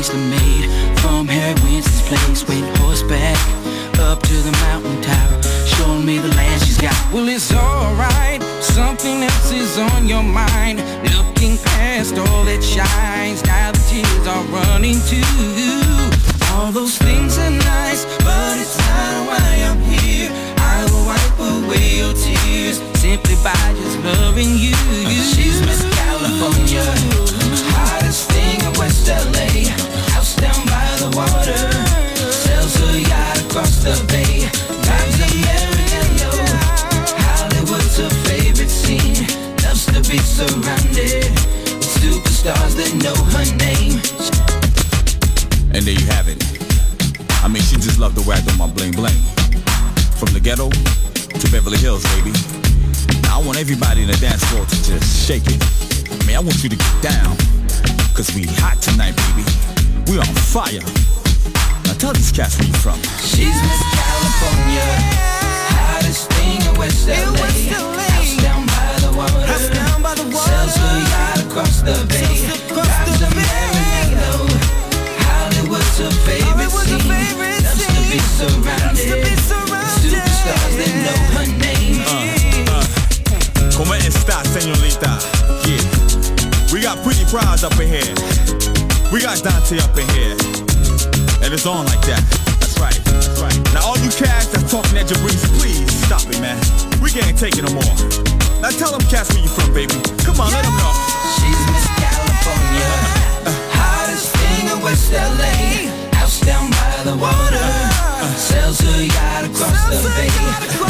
ways to made From here Winston's place Went horseback up to the mountain top Showing me the land she's got. Well it's alright. Something else is on your mind. Looking past all that shines. Now the tears are running too. All those things are nice But it's not why I'm here. I will wipe away your tears Simply by just loving you. She's Miss California. Hottest thing in West LA surrounded with superstars that know her name. And there you have it. I mean, she just loved the way on my bling bling. From the ghetto to Beverly Hills, baby. Now I want everybody in the dance floor to just shake it. I mean, I want you to get down. Cause we hot tonight, baby. We on fire. Now tell these cats where you from. She's Miss California, hottest thing in West LA. House down by the water, sells her yacht across the bay. Drives a Maranello. Hollywood's her favorite scene. Loves to be surrounded with superstars that know her name. Como esta, señorita? Yeah. We got pretty prize up in here. We got Dante up in here. And it's on like that. Right. That's right. Now all you cats that's talking at Jabrizi, please stop it, man. We can't take it no more. Now tell them cats where you from, baby. Come on, let them know. She's Miss California, hottest thing in West LA. House down by the water, sells her yacht across the bay.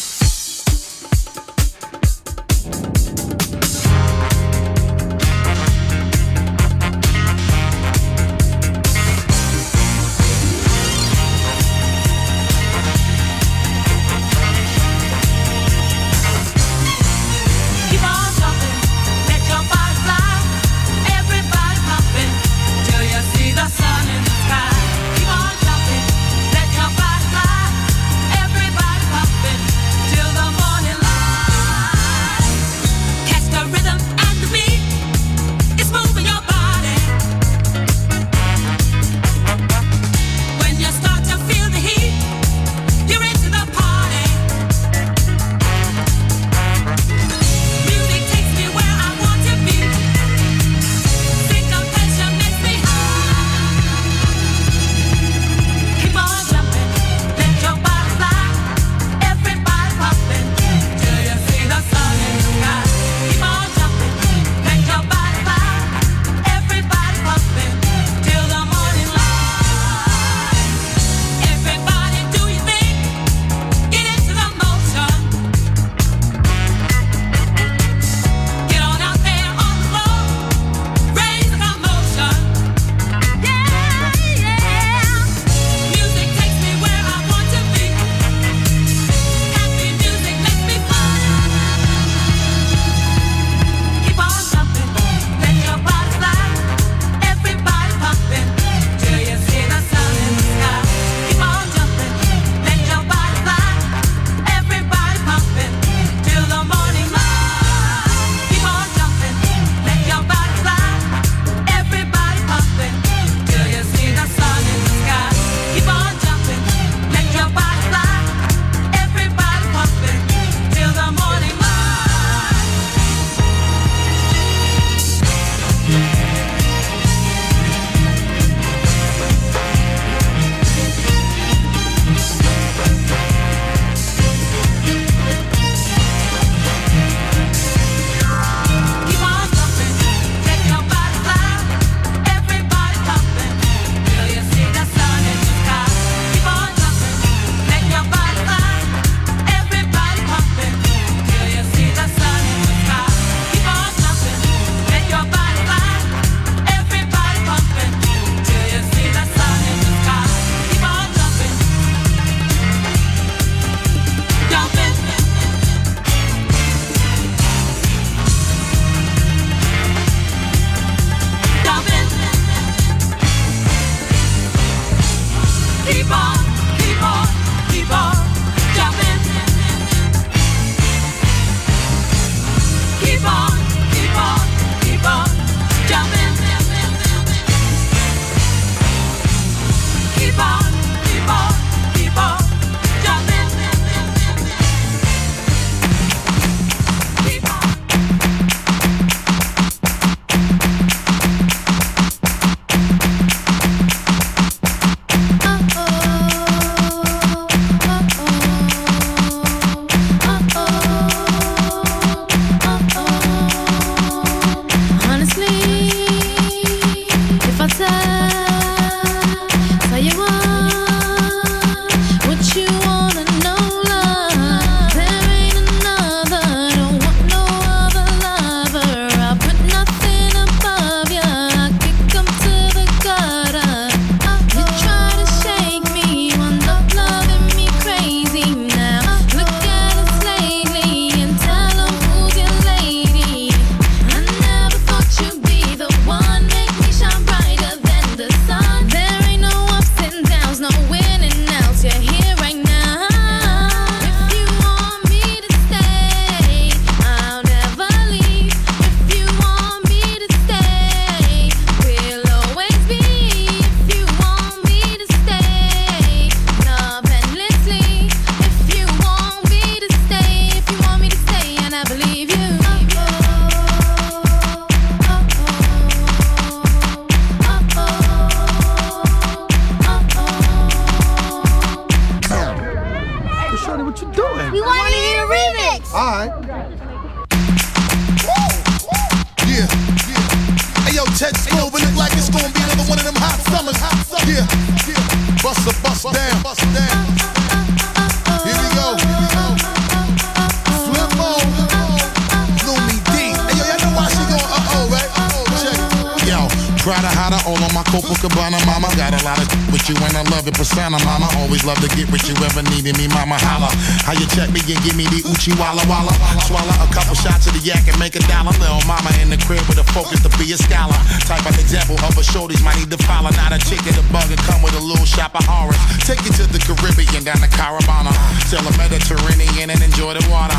Mama. Got a lot of with you and I love your persona, mama. Always love to get with you, ever needed me, mama. Holla. How you check me and give me the Uchi Walla Walla. Swallow a couple shots of the yak and make a dollar. Little mama in the crib with a focus to be a scholar. Type of example of a shorties might need to follow. Not a chick in the bug and come with a little shop of orange. Take you to the Caribbean, down the Caravana. Till the Mediterranean and enjoy the water.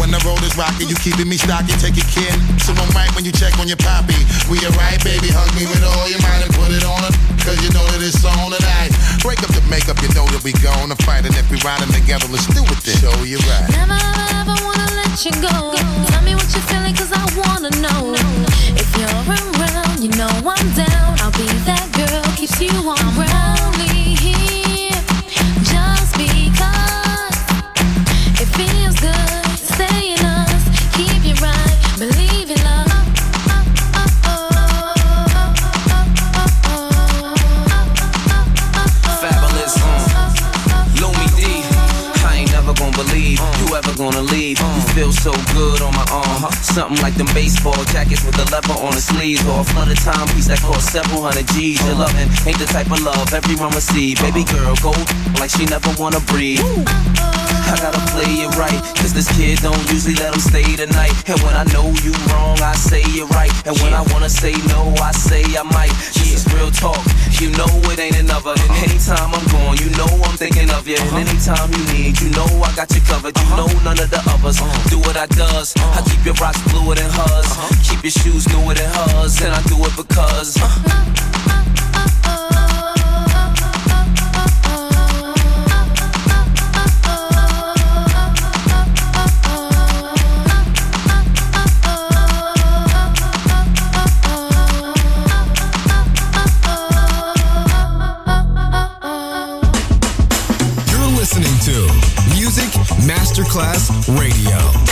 When the road is rocky, you keeping me stocky, take your kin. So I'm right when you check on your poppy. We alright, baby, hug me with all your mind and put it on her. Cause you know that it's on tonight. Break up the makeup, you know that we gonna fight. And if we riding together, let's do it then. Show you right. Never ever wanna let you go. Tell me what you're feeling, cause I wanna know. If you're around, you know I'm down. I'll be that girl, keeps you on ground. Here, gonna leave. You feel so good on my arm. Uh-huh. Something like them baseball jackets with the leather on the sleeves. Or a flooded timepiece that cost several hundred G's. Your uh-huh. loving ain't the type of love everyone receive. Uh-huh. Baby girl, go like she never wanna breathe. I gotta play it right, cause this kid don't usually let him stay the night. And when I know you wrong, I say it right. And when I wanna say no, I say I might. This is real talk, you know it ain't another. And anytime I'm gone, you know I'm thinking of you. And anytime you need, you know I got you covered. You know none of the others do what I does. I keep your rocks bluer than hers, uh-huh. keep your shoes newer than hers, and I do it because. Uh-huh. Uh-huh. Masterclass Radio,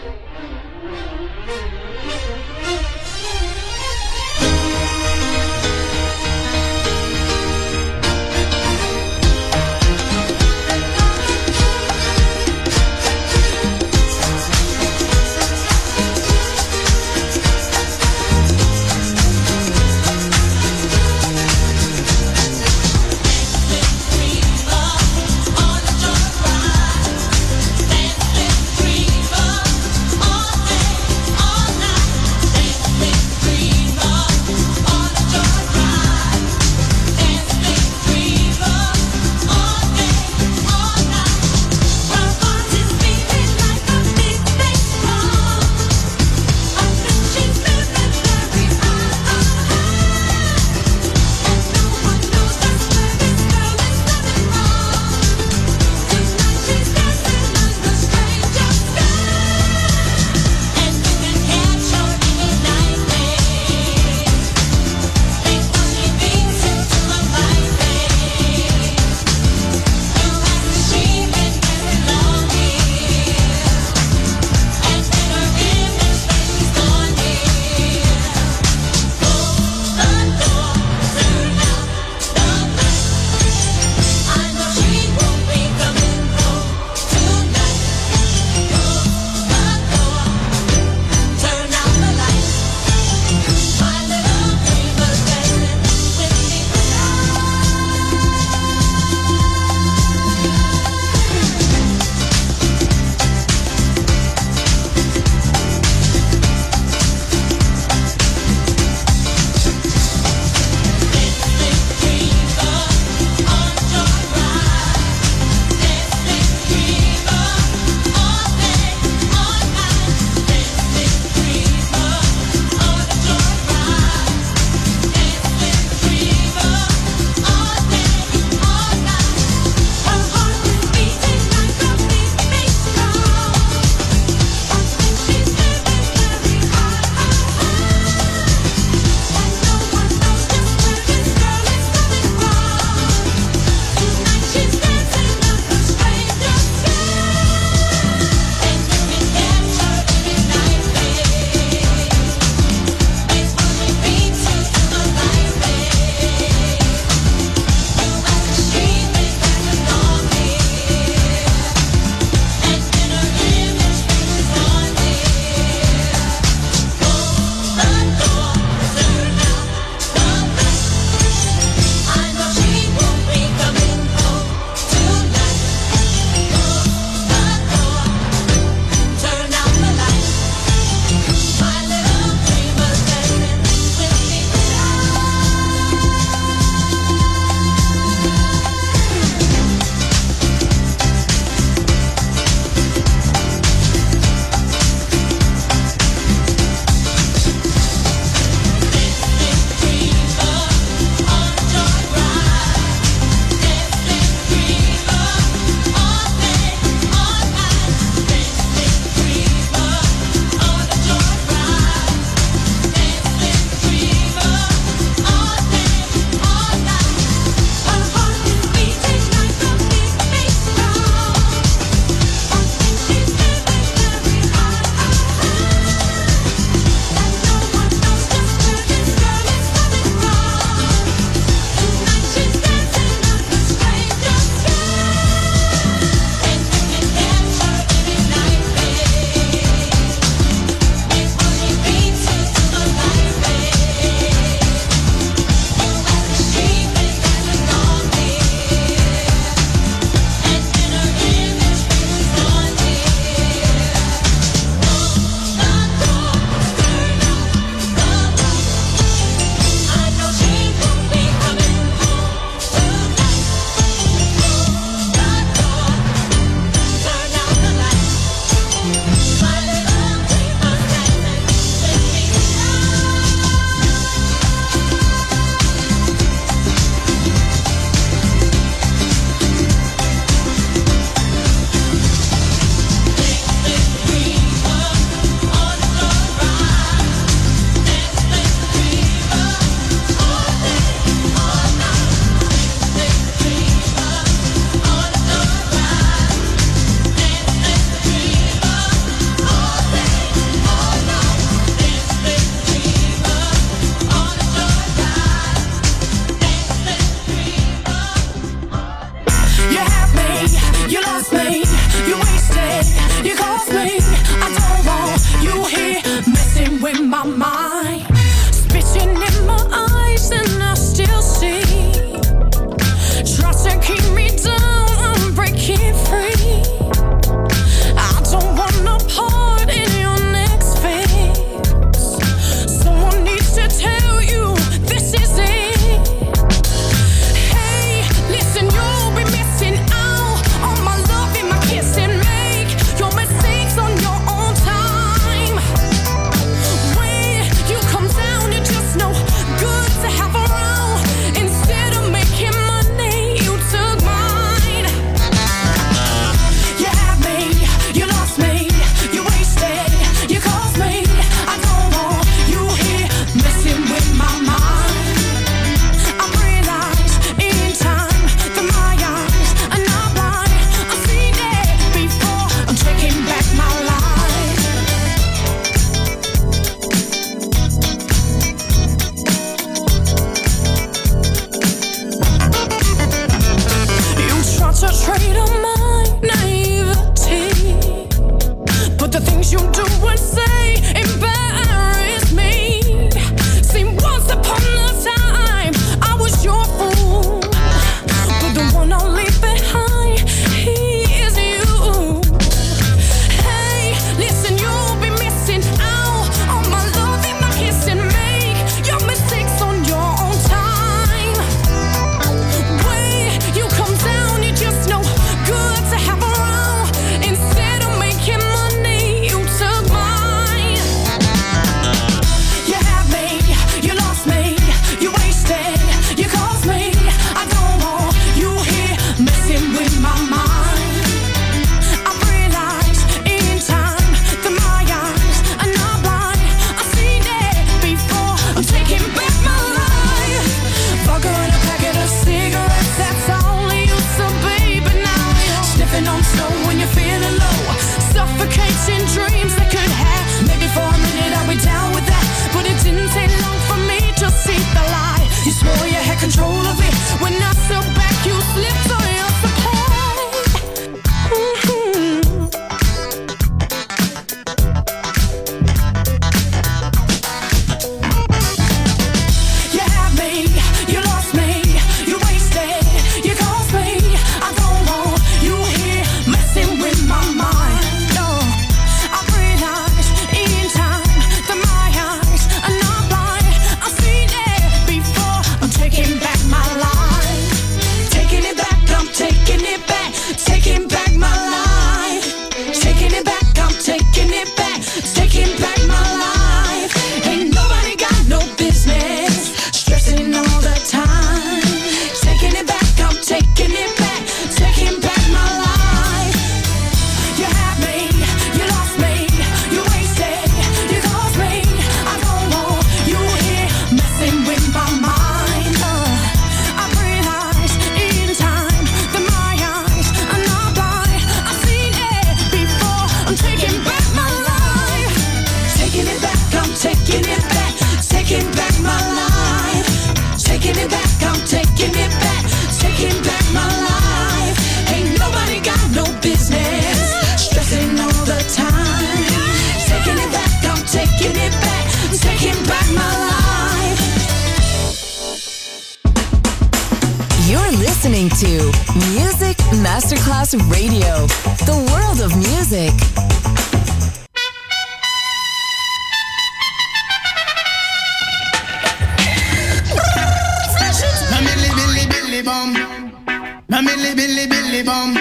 Billy billy bum.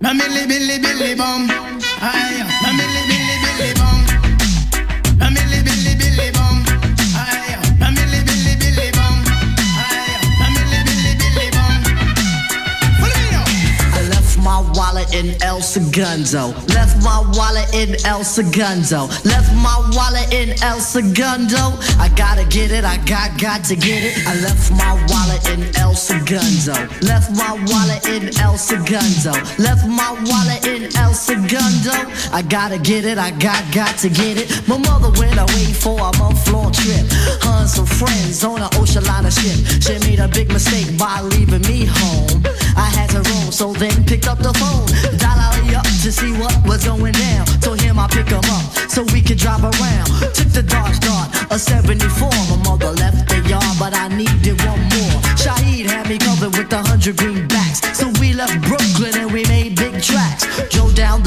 Mamily billy billy bum. Aye, in El Segundo. Left my wallet in El Segundo. Left my wallet in El Segundo. I gotta get it, I got got to get it. I left my wallet in El Segundo. Left my wallet in El Segundo. Left my wallet in El Segundo. I gotta get it, I got got to get it. My mother went away for a month long trip. And some friends on an ocean liner ship. She made a big mistake by leaving me home. I had to roam, so then picked up the phone. Dial up to see what was going down. Told him I pick him up so we could drive around. Took the Dodge Dart, a 74. My mother left the yard, but I needed one more. Shaheed had me covered with a hundred greenbacks. So we left Brooklyn and we made big tracks.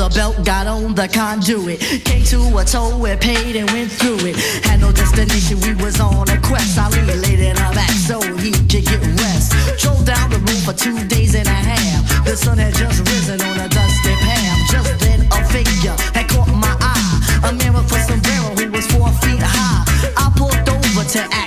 The belt, got on the conduit. Came to a toll, we paid and went through it. Had no destination, we was on a quest. I laid in her back so he could get rest. Drove down the road for two days and a half. The sun had just risen on a dusty path. Just then a figure had caught my eye. A man with a sombrero who was four feet high. I pulled over to ask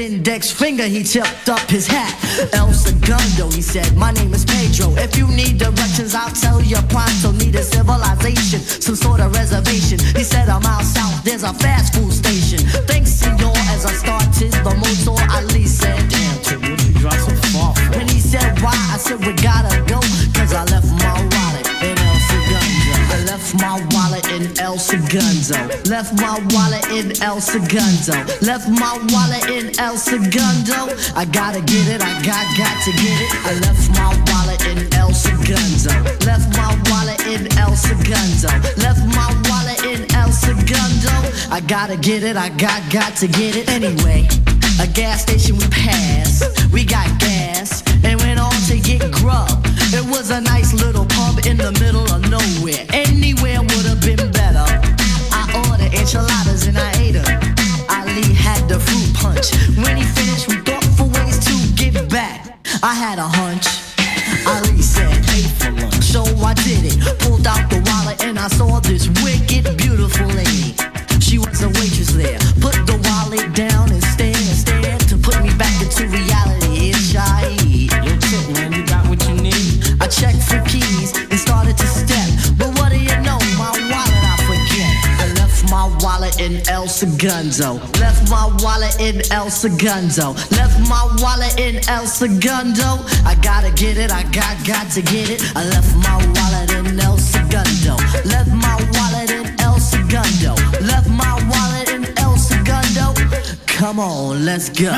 index finger, he tipped up his hat. El Segundo, he said, my name is Pedro. If you need directions, I'll tell you pronto. Need a civilization, some sort of reservation. He said, I'm out south, there's a fast food station. Thanks, senor, as I started the motor, Ali said, damn, what you drive so far for? When he said, why, I said, we gotta go, Segundo. Left my wallet in El Segundo. Left my wallet in El Segundo. I gotta get it, I got got to get it. I left my wallet in El Segundo. Left my wallet in El Segundo. Left my wallet in El Segundo. I gotta get it, I got got to get it anyway. A gas station we passed, we got gas and went on to get grub. It was a nice little pub in the middle of nowhere. Anywhere would I had a hunch. Ali said, pay for lunch. So I did it. Pulled out the wallet and I saw this wicked, beautiful lady. She was a waitress there. Segundo. Left my wallet in El Segundo. Left my wallet in El Segundo. I gotta get it, I got got to get it. I left my wallet in El Segundo. Left my wallet in El Segundo. Left my wallet in El Segundo. Come on, let's go.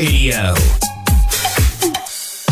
Radio.